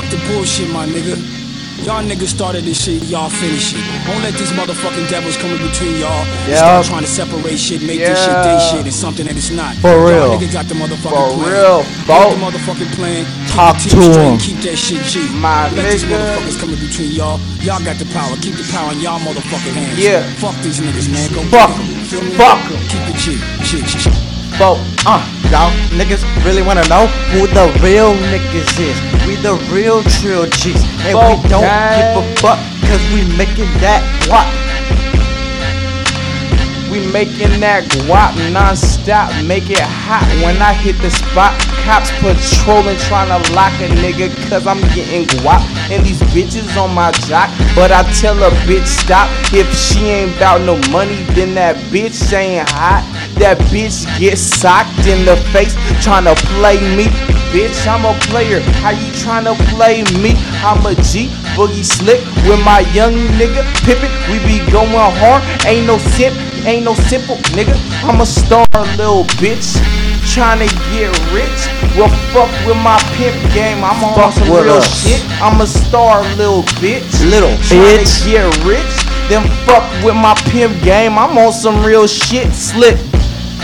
fuck the bullshit, my nigga. Y'all niggas started this shit, y'all finish it. Don't let these motherfucking devils come in between y'all Yeah. start trying to separate shit, make this shit they shit and something that it's not. For real. Y'all niggas got the motherfucking For plan. real, Bo. the motherfucking plan. Talk the to him. Keep that shit G. My Don't let these motherfuckers come in between y'all. Y'all got the power. Keep the power in y'all motherfucking hands. Yeah. Fuck these niggas, man. Go Fuck get 'em. 'em. Feel me? Fuck 'em. Keep it G. G. G. Bo, uh, y'all niggas really wanna know who the real niggas is. We the real trill G's. And we don't give a fuck cause we making that what? We making that guap non-stop, make it hot when I hit the spot. Cops patrolling, trying to lock a nigga, cause I'm getting guap. And these bitches on my jock, but I tell a bitch stop. If she ain't bout no money, then that bitch ain't hot. That bitch gets socked in the face, trying to play me. Bitch, I'm a player. How you tryna play me? I'm a G, boogie slick with my young nigga Pippin. We be going hard, ain't no simp, ain't no simple nigga. I'm a star, little bitch. Tryna get rich, well fuck with my pimp game. I'm on Fuck some real us. shit. I'm a star, little bitch. Little Tryna bitch. get rich, then fuck with my pimp game. I'm on some real shit, slick.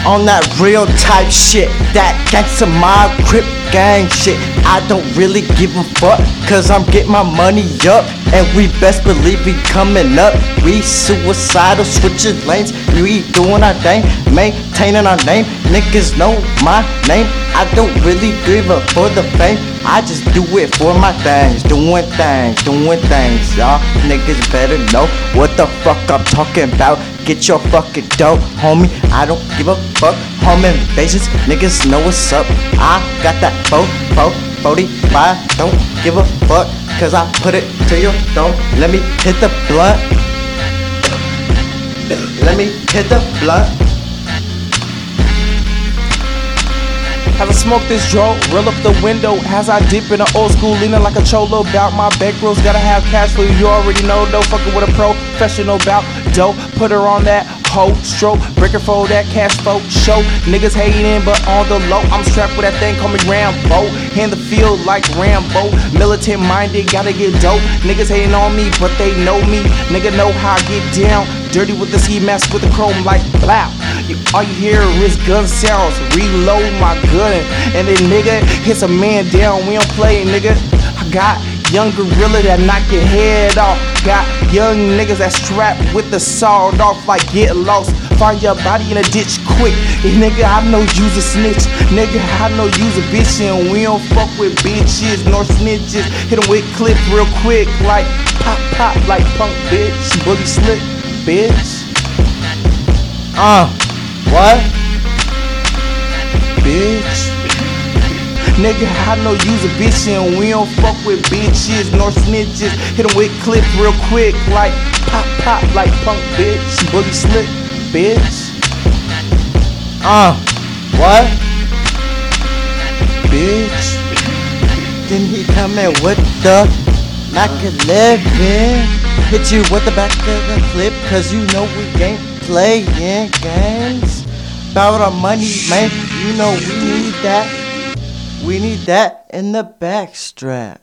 On that real type shit, that gangsta mob crip gang shit. I don't really give a fuck, cause I'm getting my money up. And we best believe we coming up. We suicidal, switching lanes. We doing our thing, maintaining our name. Niggas know my name. I don't really give a for the fame. I just do it for my things, doing things, doing things. Y'all niggas better know what the fuck I'm talking about. Get your fucking dope, homie. I don't give a fuck. Home invasions, niggas know what's up. I got that 4 4 45. Don't give a fuck, cause I put it to your dome. Let me hit the blunt. Let me hit the blunt. Have I smoked this dro? Roll up the window as I dip in the old school, leaning like a cholo. Bout my back rolls, gotta have cash flow. You already know, though. Fucking with a professional bout dope. Put her on that hoe stroke, Break her for that cash flow show. Niggas hating, but on the low, I'm strapped with that thing. Call me Rambo. In the field like Rambo. Militant minded, gotta get dope. Niggas hating on me, but they know me. Nigga know how I get down. Dirty with the ski mask with the chrome like blow. You, all you hear is gun sounds. Reload my gun and then nigga hits a man down. We don't play, nigga. I got young gorilla that knock your head off. Got young niggas that strapped with the sawed off like get lost. Find your body in a ditch quick. And nigga, I know you's a snitch. Nigga, I know you's a bitch and we don't fuck with bitches nor snitches. Hit 'em with clips real quick like pop pop like punk bitch. Boogie slick bitch. Uh, what? bitch. Nigga, I know you's a bitch and we don't fuck with bitches nor snitches. Hit 'em with clips real quick, like pop pop, like punk bitch. Boogie slick, bitch, Uh, what? bitch. Then he coming with the Mac 11. Hit you with the back of the clip, cause you know we ain't playing games. About our money, man. You know we need that. We need that in the backstrap.